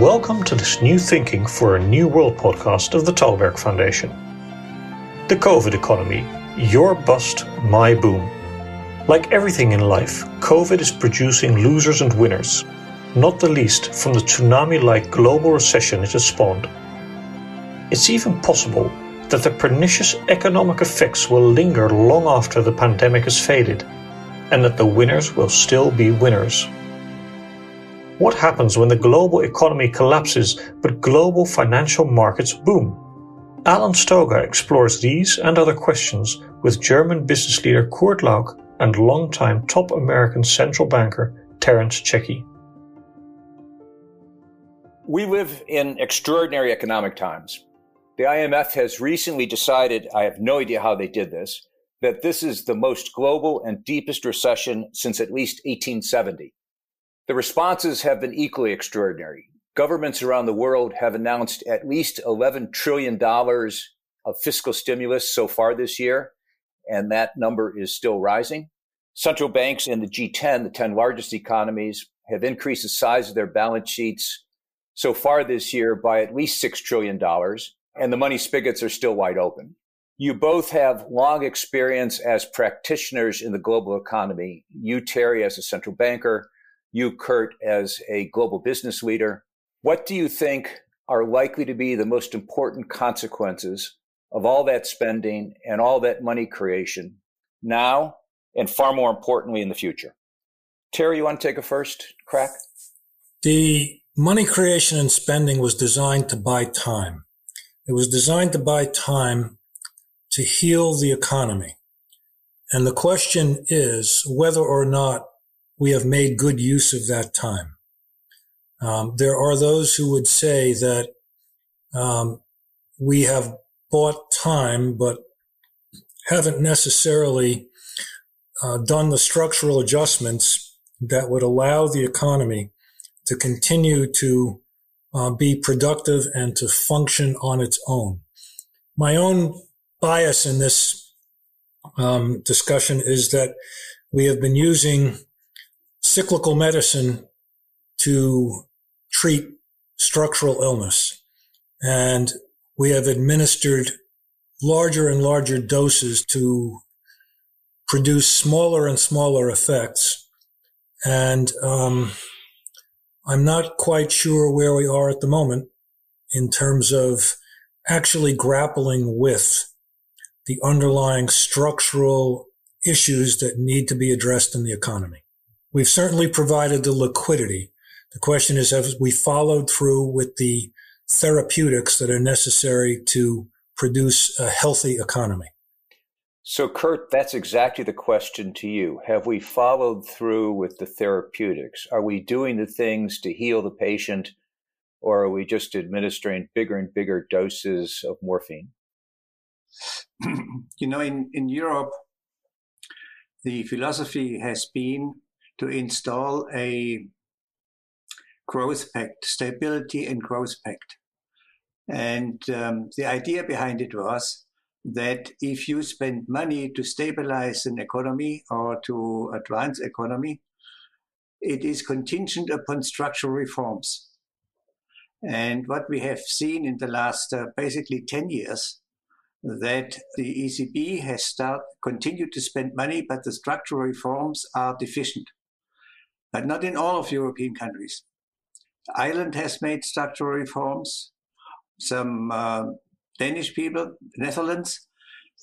Welcome to this new Thinking for a New World podcast of the Tallberg Foundation. The COVID economy, your bust, my boom. Like everything in life, COVID is producing losers and winners, not the least from the tsunami like global recession it has spawned. It's even possible that the pernicious economic effects will linger long after the pandemic has faded, and that the winners will still be winners. What happens when the global economy collapses but global financial markets boom? Alan Stoga explores these and other questions with German business leader Kurt Lauk and longtime top American central banker Terence Checki. We live in extraordinary economic times. The IMF has recently decided, I have no idea how they did this, that this is the most global and deepest recession since at least 1870. The responses have been equally extraordinary. Governments around the world have announced at least $11 trillion of fiscal stimulus so far this year, and that number is still rising. Central banks in the G10, the 10 largest economies, have increased the size of their balance sheets so far this year by at least $6 trillion, and the money spigots are still wide open. You both have long experience as practitioners in the global economy. You, Terry, as a central banker, you, Kurt, as a global business leader. What do you think are likely to be the most important consequences of all that spending and all that money creation now and far more importantly in the future? Terry, you want to take a first crack? The money creation and spending was designed to buy time. It was designed to buy time to heal the economy. And the question is whether or not we have made good use of that time. Um, there are those who would say that um, we have bought time, but haven't necessarily uh, done the structural adjustments that would allow the economy to continue to uh, be productive and to function on its own. My own bias in this um, discussion is that we have been using cyclical medicine to treat structural illness. And we have administered larger and larger doses to produce smaller and smaller effects. And um, I'm not quite sure where we are at the moment in terms of actually grappling with the underlying structural issues that need to be addressed in the economy. We've certainly provided the liquidity. The question is, have we followed through with the therapeutics that are necessary to produce a healthy economy? So, Kurt, that's exactly the question to you. Have we followed through with the therapeutics? Are we doing the things to heal the patient, or are we just administering bigger and bigger doses of morphine? You know, in, in Europe, the philosophy has been to install a growth pact, stability and growth pact. And um, the idea behind it was that if you spend money to stabilize an economy or to advance economy, it is contingent upon structural reforms. And what we have seen in the last uh, basically 10 years that the ECB has start, continued to spend money, but the structural reforms are deficient but not in all of European countries. Ireland has made structural reforms. Some uh, Danish people, Netherlands,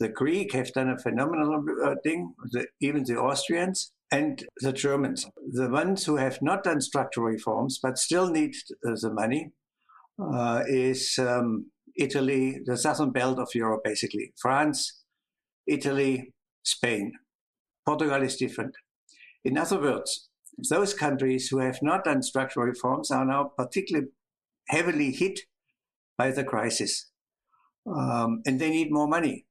the Greek have done a phenomenal uh, thing, the, even the Austrians and the Germans. The ones who have not done structural reforms but still need uh, the money uh, is um, Italy, the southern belt of Europe, basically. France, Italy, Spain. Portugal is different. In other words, those countries who have not done structural reforms are now particularly heavily hit by the crisis. Um, and they need more money.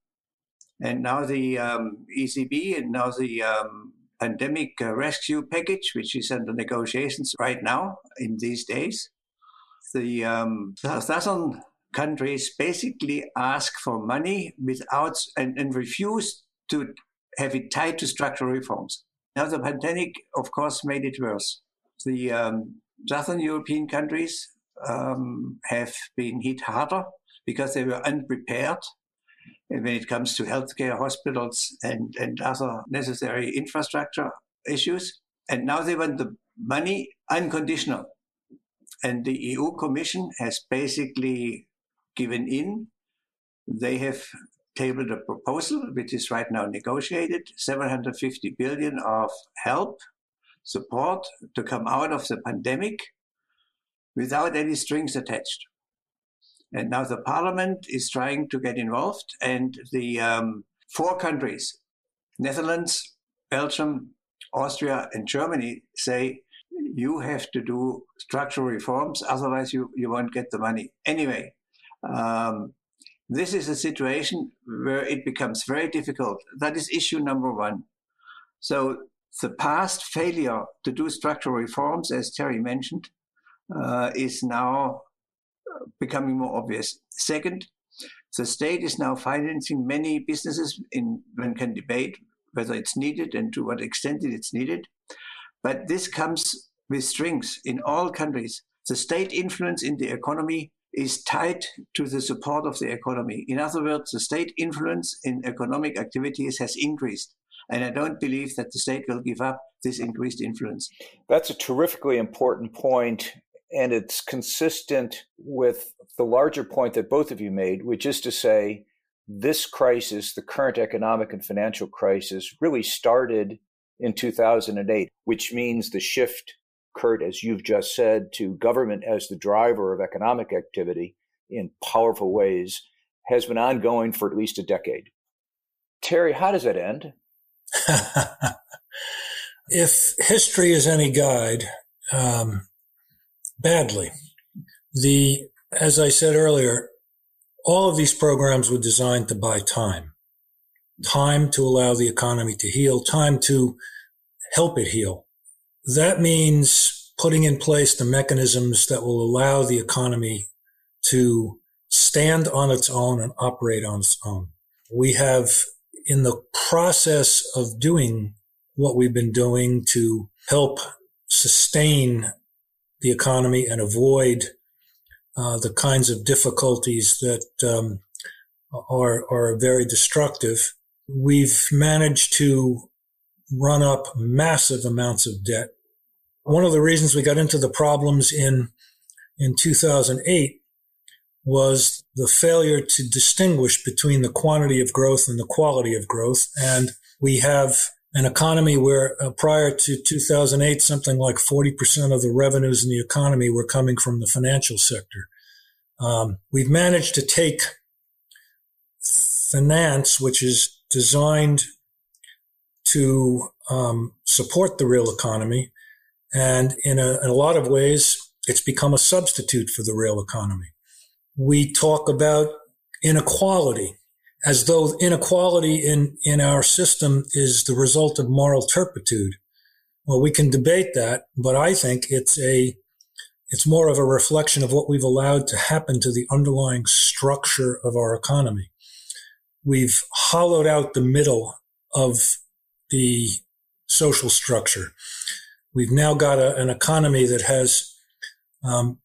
And now the um, ECB and now the um, pandemic uh, rescue package, which is under negotiations right now in these days, the um, southern countries basically ask for money without and, and refuse to have it tied to structural reforms. Now, the pandemic, of course, made it worse. The um, southern European countries um, have been hit harder because they were unprepared when it comes to healthcare, hospitals, and, and other necessary infrastructure issues. And now they want the money unconditional. And the EU Commission has basically given in. They have tabled a proposal, which is right now negotiated 750 billion of help, support to come out of the pandemic without any strings attached. And now the parliament is trying to get involved, and the um, four countries, Netherlands, Belgium, Austria, and Germany, say you have to do structural reforms, otherwise you, you won't get the money. Anyway, um, this is a situation where it becomes very difficult. That is issue number one. So the past failure to do structural reforms, as Terry mentioned, uh, is now becoming more obvious. Second, the state is now financing many businesses in one can debate whether it's needed and to what extent it's needed. But this comes with strings in all countries. The state influence in the economy is tied to the support of the economy. In other words, the state influence in economic activities has increased. And I don't believe that the state will give up this increased influence. That's a terrifically important point and it's consistent with the larger point that both of you made, which is to say, this crisis, the current economic and financial crisis, really started in 2008, which means the shift, Kurt, as you've just said, to government as the driver of economic activity in powerful ways has been ongoing for at least a decade. Terry, how does it end? if history is any guide, um, badly. The, as I said earlier, all of these programs were designed to buy time. Time to allow the economy to heal, time to help it heal. That means putting in place the mechanisms that will allow the economy to stand on its own and operate on its own. We have, in the process of doing what we've been doing to help sustain the economy and avoid uh, the kinds of difficulties that um, are are very destructive. We've managed to run up massive amounts of debt. One of the reasons we got into the problems in in 2008 was the failure to distinguish between the quantity of growth and the quality of growth. And we have an economy where uh, prior to 2008, something like 40% of the revenues in the economy were coming from the financial sector. Um, we've managed to take finance, which is designed to um, support the real economy, and in a, in a lot of ways, it's become a substitute for the real economy. We talk about inequality as though inequality in, in our system is the result of moral turpitude. Well, we can debate that, but I think it's a, it's more of a reflection of what we've allowed to happen to the underlying structure of our economy. We've hollowed out the middle of the social structure. We've now got a, an economy that has um,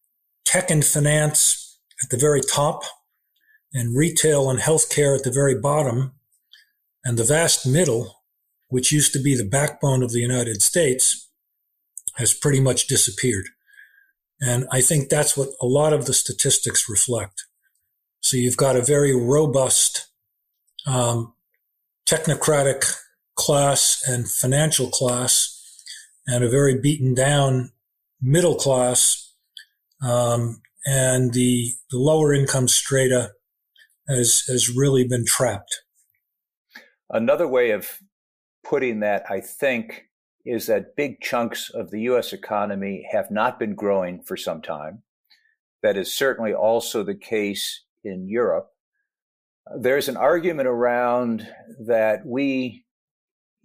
tech and finance at the very top, and retail and healthcare at the very bottom, and the vast middle, which used to be the backbone of the United States, has pretty much disappeared. And I think that's what a lot of the statistics reflect. So you've got a very robust um, technocratic class and financial class, and a very beaten down middle class, um, and the, the lower income strata has has really been trapped. Another way of putting that, I think, is that big chunks of the U.S. economy have not been growing for some time. That is certainly also the case in Europe. There's an argument around that we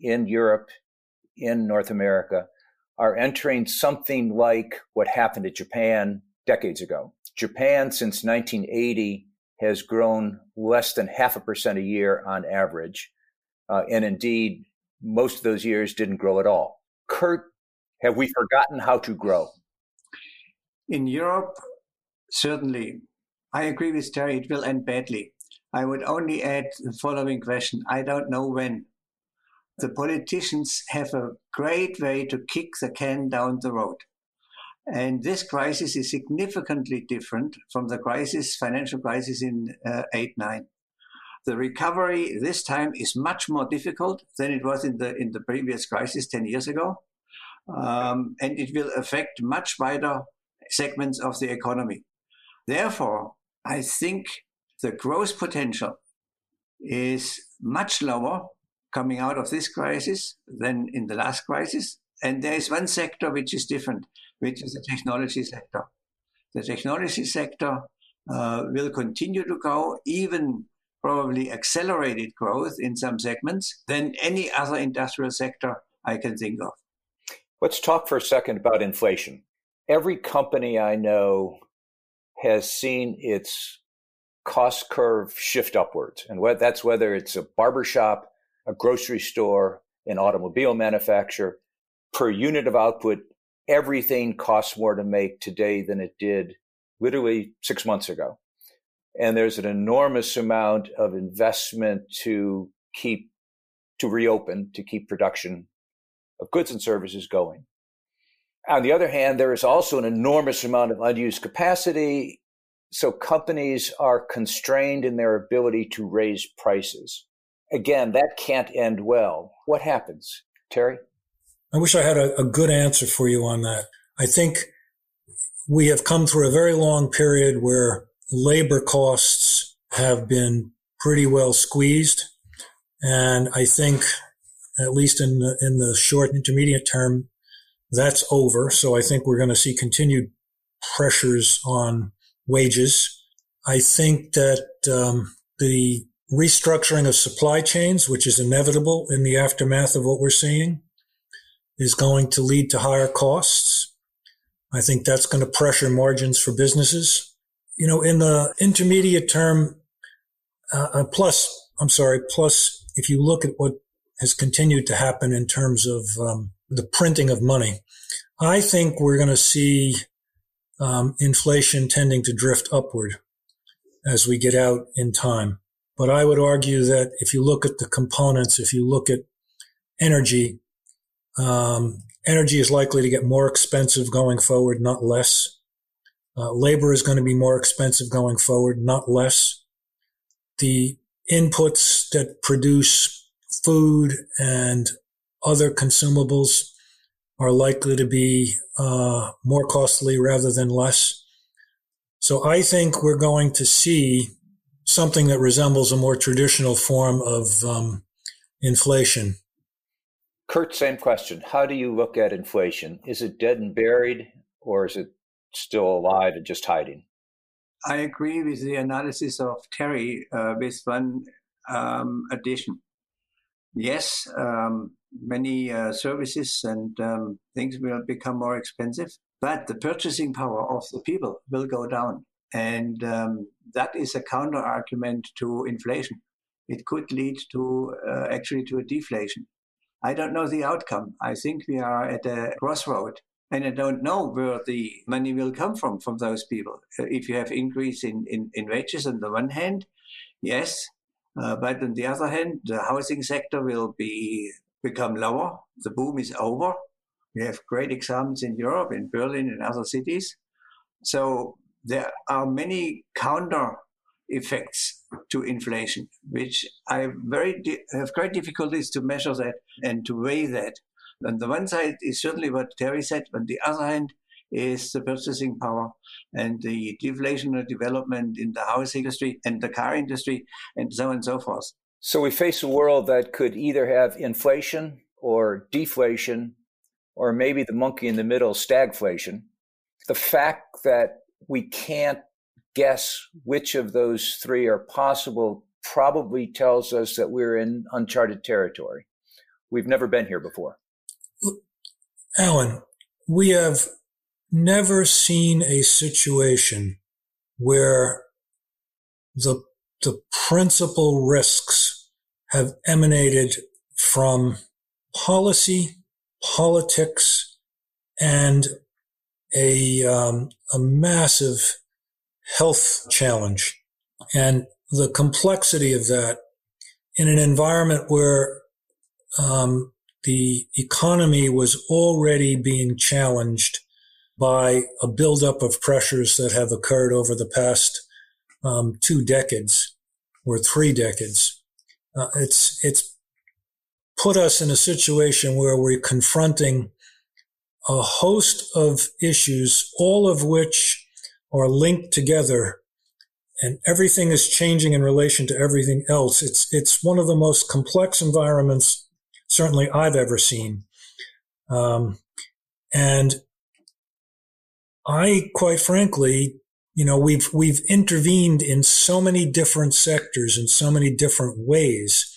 in Europe, in North America, are entering something like what happened to Japan decades ago. Japan, since 1980, has grown less than half a percent a year on average. Uh, and indeed, most of those years didn't grow at all. Kurt, have we forgotten how to grow? In Europe, certainly. I agree with Terry, it will end badly. I would only add the following question I don't know when. The politicians have a great way to kick the can down the road. And this crisis is significantly different from the crisis, financial crisis in uh, 8 9. The recovery this time is much more difficult than it was in the, in the previous crisis 10 years ago. Um, and it will affect much wider segments of the economy. Therefore, I think the growth potential is much lower coming out of this crisis than in the last crisis. And there is one sector which is different, which is the technology sector. The technology sector uh, will continue to grow, even probably accelerated growth in some segments than any other industrial sector I can think of. Let's talk for a second about inflation. Every company I know has seen its cost curve shift upwards. And that's whether it's a barbershop, a grocery store, an automobile manufacturer. Per unit of output, everything costs more to make today than it did literally six months ago. And there's an enormous amount of investment to keep, to reopen, to keep production of goods and services going. On the other hand, there is also an enormous amount of unused capacity. So companies are constrained in their ability to raise prices. Again, that can't end well. What happens? Terry? I wish I had a, a good answer for you on that. I think we have come through a very long period where labor costs have been pretty well squeezed. And I think, at least in the, in the short intermediate term, that's over. So I think we're going to see continued pressures on wages. I think that um, the restructuring of supply chains, which is inevitable in the aftermath of what we're seeing, is going to lead to higher costs. I think that's going to pressure margins for businesses. You know, in the intermediate term, uh, uh plus, I'm sorry, plus if you look at what has continued to happen in terms of um, the printing of money. I think we're going to see um, inflation tending to drift upward as we get out in time. But I would argue that if you look at the components, if you look at energy, um, energy is likely to get more expensive going forward, not less. Uh, labor is going to be more expensive going forward, not less. The inputs that produce food and other consumables are likely to be uh, more costly rather than less. So I think we're going to see something that resembles a more traditional form of um, inflation. Kurt, same question. How do you look at inflation? Is it dead and buried, or is it still alive and just hiding? I agree with the analysis of Terry uh, with one um, addition. Yes, um, many uh, services and um, things will become more expensive, but the purchasing power of the people will go down. And um, that is a counter argument to inflation. It could lead to uh, actually to a deflation. I don't know the outcome. I think we are at a crossroad and I don't know where the money will come from from those people. If you have increase in, in, in wages on the one hand, yes, uh, but on the other hand, the housing sector will be become lower. The boom is over. We have great examples in Europe, in Berlin, and other cities. So there are many counter effects to inflation, which I very have great difficulties to measure that and to weigh that. On the one side is certainly what Terry said. On the other hand is the purchasing power and the deflationary development in the housing industry and the car industry and so on and so forth. So we face a world that could either have inflation or deflation, or maybe the monkey in the middle, stagflation. The fact that we can't guess which of those three are possible probably tells us that we're in uncharted territory. We've never been here before. Alan, we have never seen a situation where the the principal risks have emanated from policy, politics, and a, um, a massive health challenge and the complexity of that in an environment where um, the economy was already being challenged by a buildup of pressures that have occurred over the past um, two decades or three decades. Uh, it's it's put us in a situation where we're confronting a host of issues, all of which are linked together and everything is changing in relation to everything else. It's, it's one of the most complex environments certainly I've ever seen. Um, and I, quite frankly, you know, we've, we've intervened in so many different sectors in so many different ways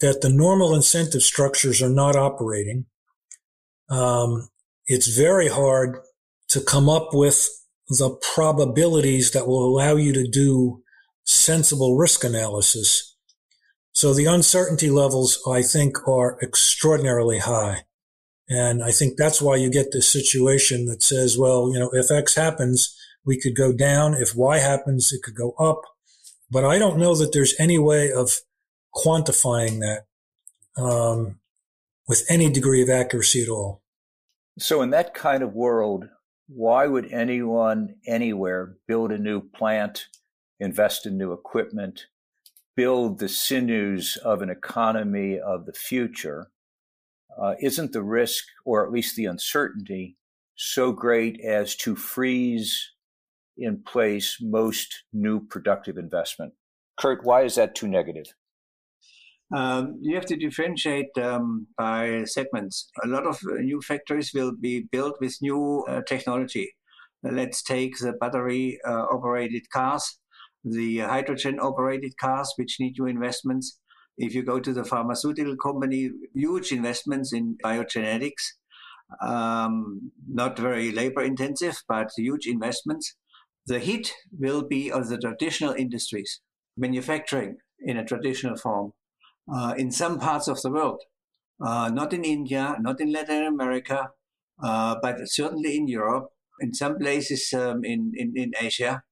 that the normal incentive structures are not operating. Um, it's very hard to come up with the probabilities that will allow you to do sensible risk analysis. So the uncertainty levels, I think, are extraordinarily high. And I think that's why you get this situation that says, well, you know, if X happens, we could go down. If Y happens, it could go up. But I don't know that there's any way of quantifying that um, with any degree of accuracy at all. So, in that kind of world, why would anyone anywhere build a new plant, invest in new equipment, build the sinews of an economy of the future? Uh, isn't the risk, or at least the uncertainty, so great as to freeze in place most new productive investment? Kurt, why is that too negative? Um, you have to differentiate um, by segments. A lot of uh, new factories will be built with new uh, technology. Let's take the battery uh, operated cars, the hydrogen operated cars, which need new investments. If you go to the pharmaceutical company, huge investments in biogenetics, um, not very labor intensive, but huge investments. The hit will be of the traditional industries, manufacturing in a traditional form uh, in some parts of the world, uh, not in India, not in Latin America, uh, but certainly in Europe, in some places um, in, in, in, Asia.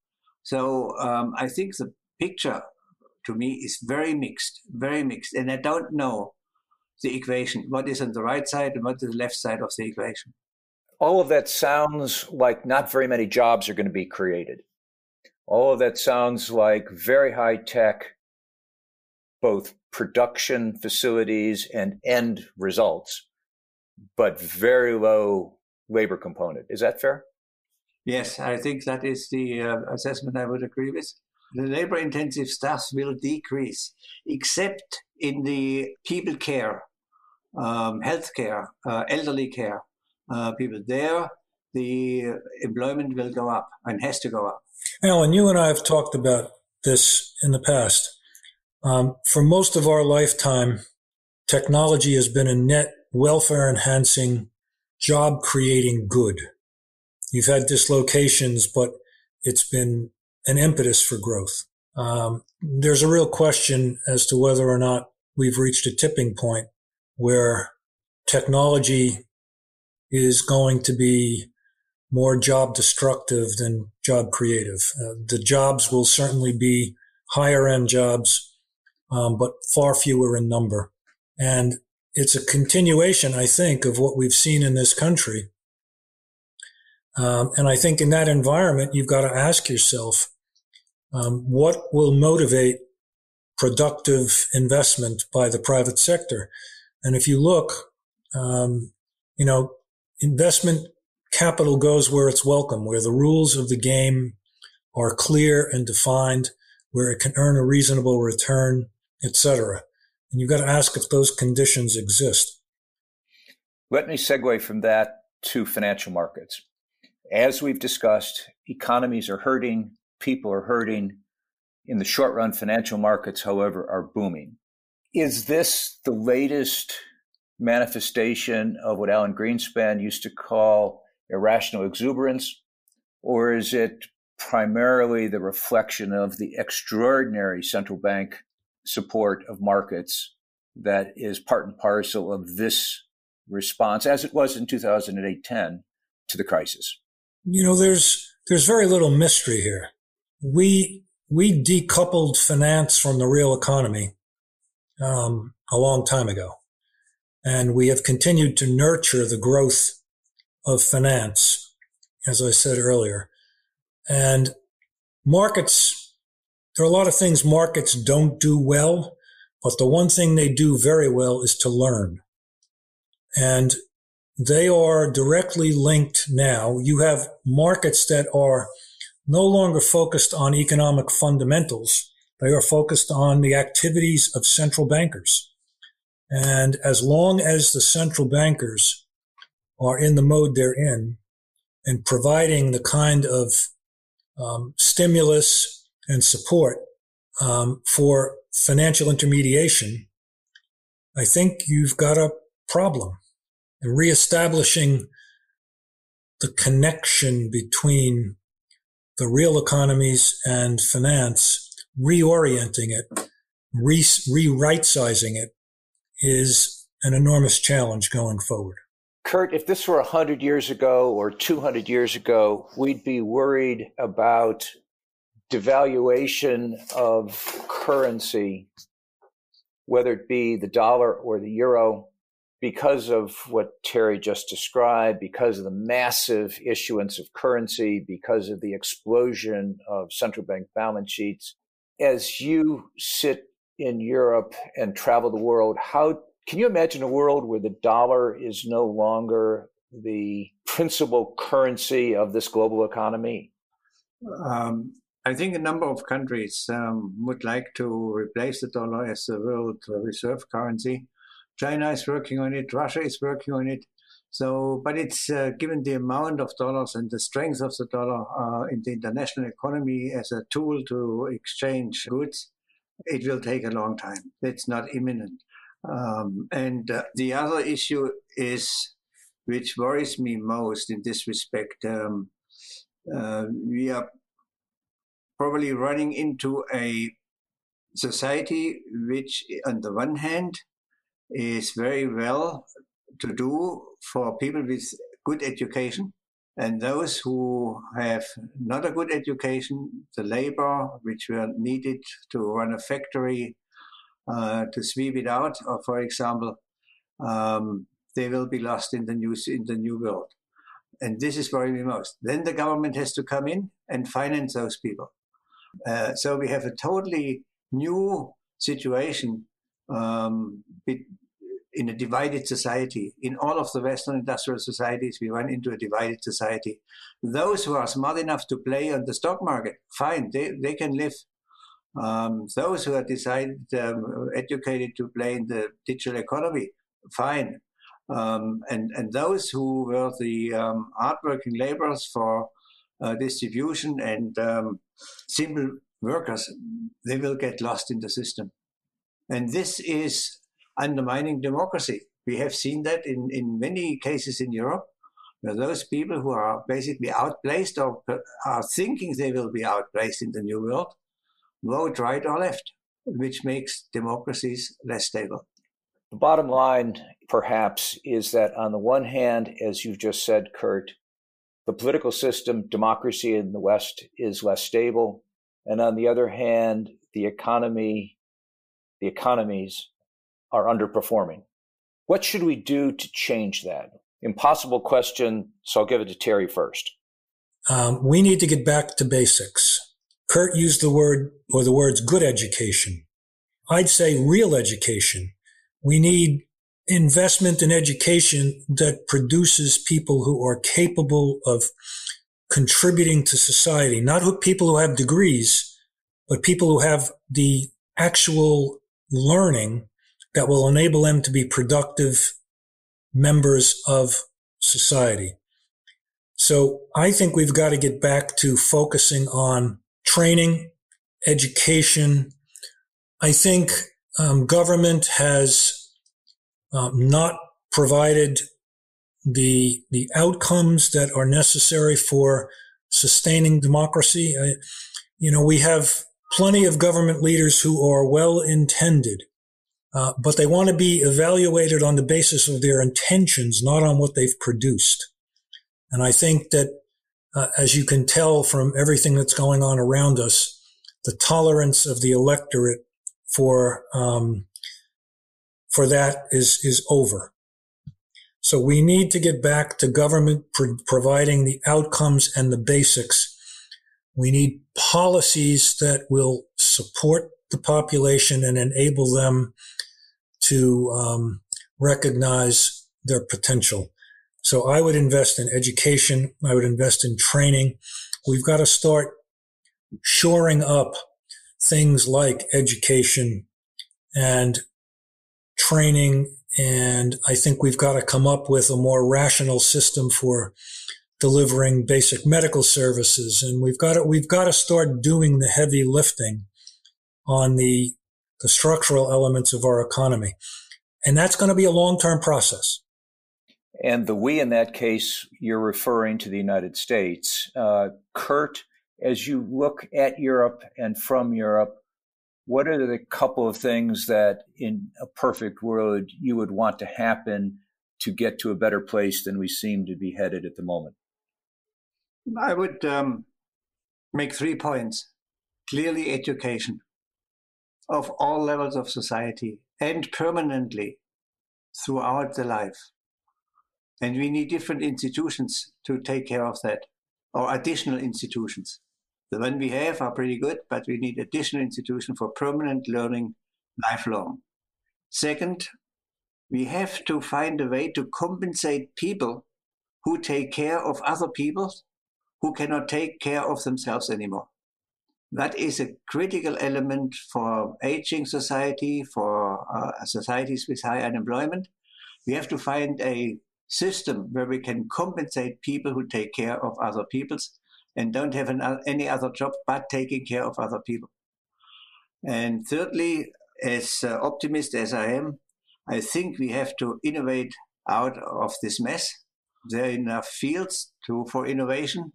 So um, I think the picture to me is very mixed, very mixed. And I don't know the equation, what is on the right side and what is the left side of the equation. All of that sounds like not very many jobs are going to be created. All of that sounds like very high tech, both production facilities and end results, but very low labor component. Is that fair? Yes, I think that is the uh, assessment I would agree with. The labor intensive stuff will decrease, except in the people care, um, health care, uh, elderly care. Uh, people there, the employment will go up and has to go up. Alan, you and I have talked about this in the past. Um, for most of our lifetime, technology has been a net welfare enhancing, job creating good. You've had dislocations, but it's been an impetus for growth. Um, there's a real question as to whether or not we've reached a tipping point where technology is going to be more job destructive than job creative. Uh, the jobs will certainly be higher end jobs um, but far fewer in number. And it's a continuation, I think, of what we've seen in this country. Um, and I think in that environment, you've got to ask yourself, um, what will motivate productive investment by the private sector? And if you look, um, you know, investment capital goes where it's welcome, where the rules of the game are clear and defined, where it can earn a reasonable return, etc. And you've got to ask if those conditions exist. Let me segue from that to financial markets. As we've discussed, economies are hurting, people are hurting. In the short run, financial markets, however, are booming. Is this the latest manifestation of what Alan Greenspan used to call irrational exuberance? Or is it primarily the reflection of the extraordinary central bank support of markets that is part and parcel of this response, as it was in 2008 10 to the crisis? You know, there's there's very little mystery here. we we decoupled finance from the real economy um, a long time ago, and we have continued to nurture the growth of finance, as I said earlier, and markets. There are a lot of things markets don't do well, but the one thing they do very well is to learn. And they are directly linked now. You have markets that are no longer focused on economic fundamentals. They are focused on the activities of central bankers. And as long as the central bankers are in the mode they're in and providing the kind of um, stimulus and support um, for financial intermediation, I think you've got a problem and reestablishing the connection between the real economies and finance, reorienting it, re, right sizing it is an enormous challenge going forward. Kurt, if this were 100 years ago or 200 years ago, we'd be worried about devaluation of currency, whether it be the dollar or the euro, because of what Terry just described, because of the massive issuance of currency, because of the explosion of central bank balance sheets. As you sit in Europe and travel the world, how can you imagine a world where the dollar is no longer the principal currency of this global economy? Um, I think a number of countries um, would like to replace the dollar as the world reserve currency. China is working on it. Russia is working on it. So, but it's uh, given the amount of dollars and the strength of the dollar uh, in the international economy as a tool to exchange goods, it will take a long time. It's not imminent. Um, and uh, the other issue is, which worries me most in this respect, um, uh, we are probably running into a society which, on the one hand, is very well to do for people with good education. And those who have not a good education, the labor which were needed to run a factory, uh, to sweep it out, or for example, um, they will be lost in the new in the new world. And this is worrying me most. Then the government has to come in and finance those people. Uh, so we have a totally new situation um, in a divided society. In all of the Western industrial societies, we run into a divided society. Those who are smart enough to play on the stock market, fine, they, they can live. Um, those who are decided, um, educated to play in the digital economy, fine. Um, and, and those who were the um, hardworking laborers for uh, distribution and um, simple workers, they will get lost in the system. And this is undermining democracy. We have seen that in, in many cases in Europe, where those people who are basically outplaced or are thinking they will be outplaced in the new world vote right or left, which makes democracies less stable. The bottom line, perhaps, is that on the one hand, as you've just said, Kurt, the political system, democracy in the West is less stable. And on the other hand, the economy, the economies are underperforming. What should we do to change that? Impossible question, so I'll give it to Terry first. Um, we need to get back to basics. Kurt used the word or the words good education. I'd say real education. We need investment in education that produces people who are capable of contributing to society, not who, people who have degrees, but people who have the actual learning that will enable them to be productive members of society. So I think we've got to get back to focusing on training, education. I think um, government has um, not provided the the outcomes that are necessary for sustaining democracy. I, you know, we have plenty of government leaders who are well intended uh, but they want to be evaluated on the basis of their intentions, not on what they've produced. And I think that uh, as you can tell from everything that's going on around us, the tolerance of the electorate for um, for that is is over. So we need to get back to government pro- providing the outcomes and the basics. We need policies that will support the population and enable them to um, recognize their potential. So I would invest in education. I would invest in training. We've got to start shoring up things like education and training. And I think we've got to come up with a more rational system for delivering basic medical services. And we've got to, we've got to start doing the heavy lifting on the, the structural elements of our economy. And that's going to be a long-term process. And the we in that case, you're referring to the United States. Uh, Kurt, as you look at Europe and from Europe, what are the couple of things that in a perfect world you would want to happen to get to a better place than we seem to be headed at the moment? I would um, make three points. Clearly, education of all levels of society and permanently throughout the life. And we need different institutions to take care of that, or additional institutions. The one we have are pretty good, but we need additional institution for permanent learning lifelong. Second, we have to find a way to compensate people who take care of other people who cannot take care of themselves anymore. That is a critical element for aging society, for uh, societies with high unemployment. We have to find a system where we can compensate people who take care of other people's and don't have an, any other job but taking care of other people. And thirdly, as uh, optimist as I am, I think we have to innovate out of this mess. There are enough fields to for innovation.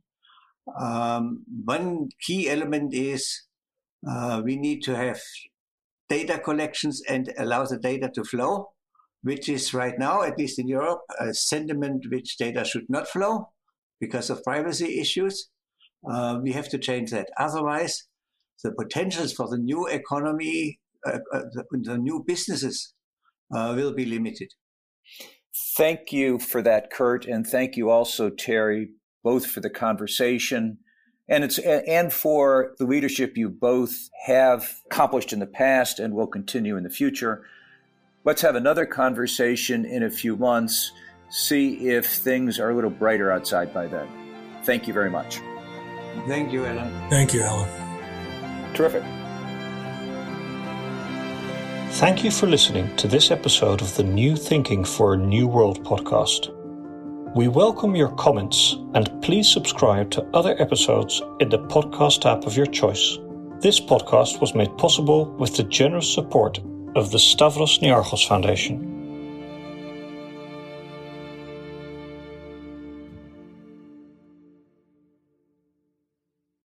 Um, one key element is uh, we need to have data collections and allow the data to flow, which is right now, at least in Europe, a sentiment which data should not flow because of privacy issues. Uh, we have to change that. Otherwise, the potentials for the new economy, uh, uh, the, the, new businesses uh, will be limited. Thank you for that, Kurt, and thank you also, Terry, both for the conversation and it's and for the leadership you both have accomplished in the past and will continue in the future. Let's have another conversation in a few months. See if things are a little brighter outside by then. Thank you very much. Thank you, Alan. Thank you, Alan. Terrific. Thank you for listening to this episode of the New Thinking for a New World podcast. We welcome your comments and please subscribe to other episodes in the podcast app of your choice. This podcast was made possible with the generous support of the Stavros Niarchos Foundation.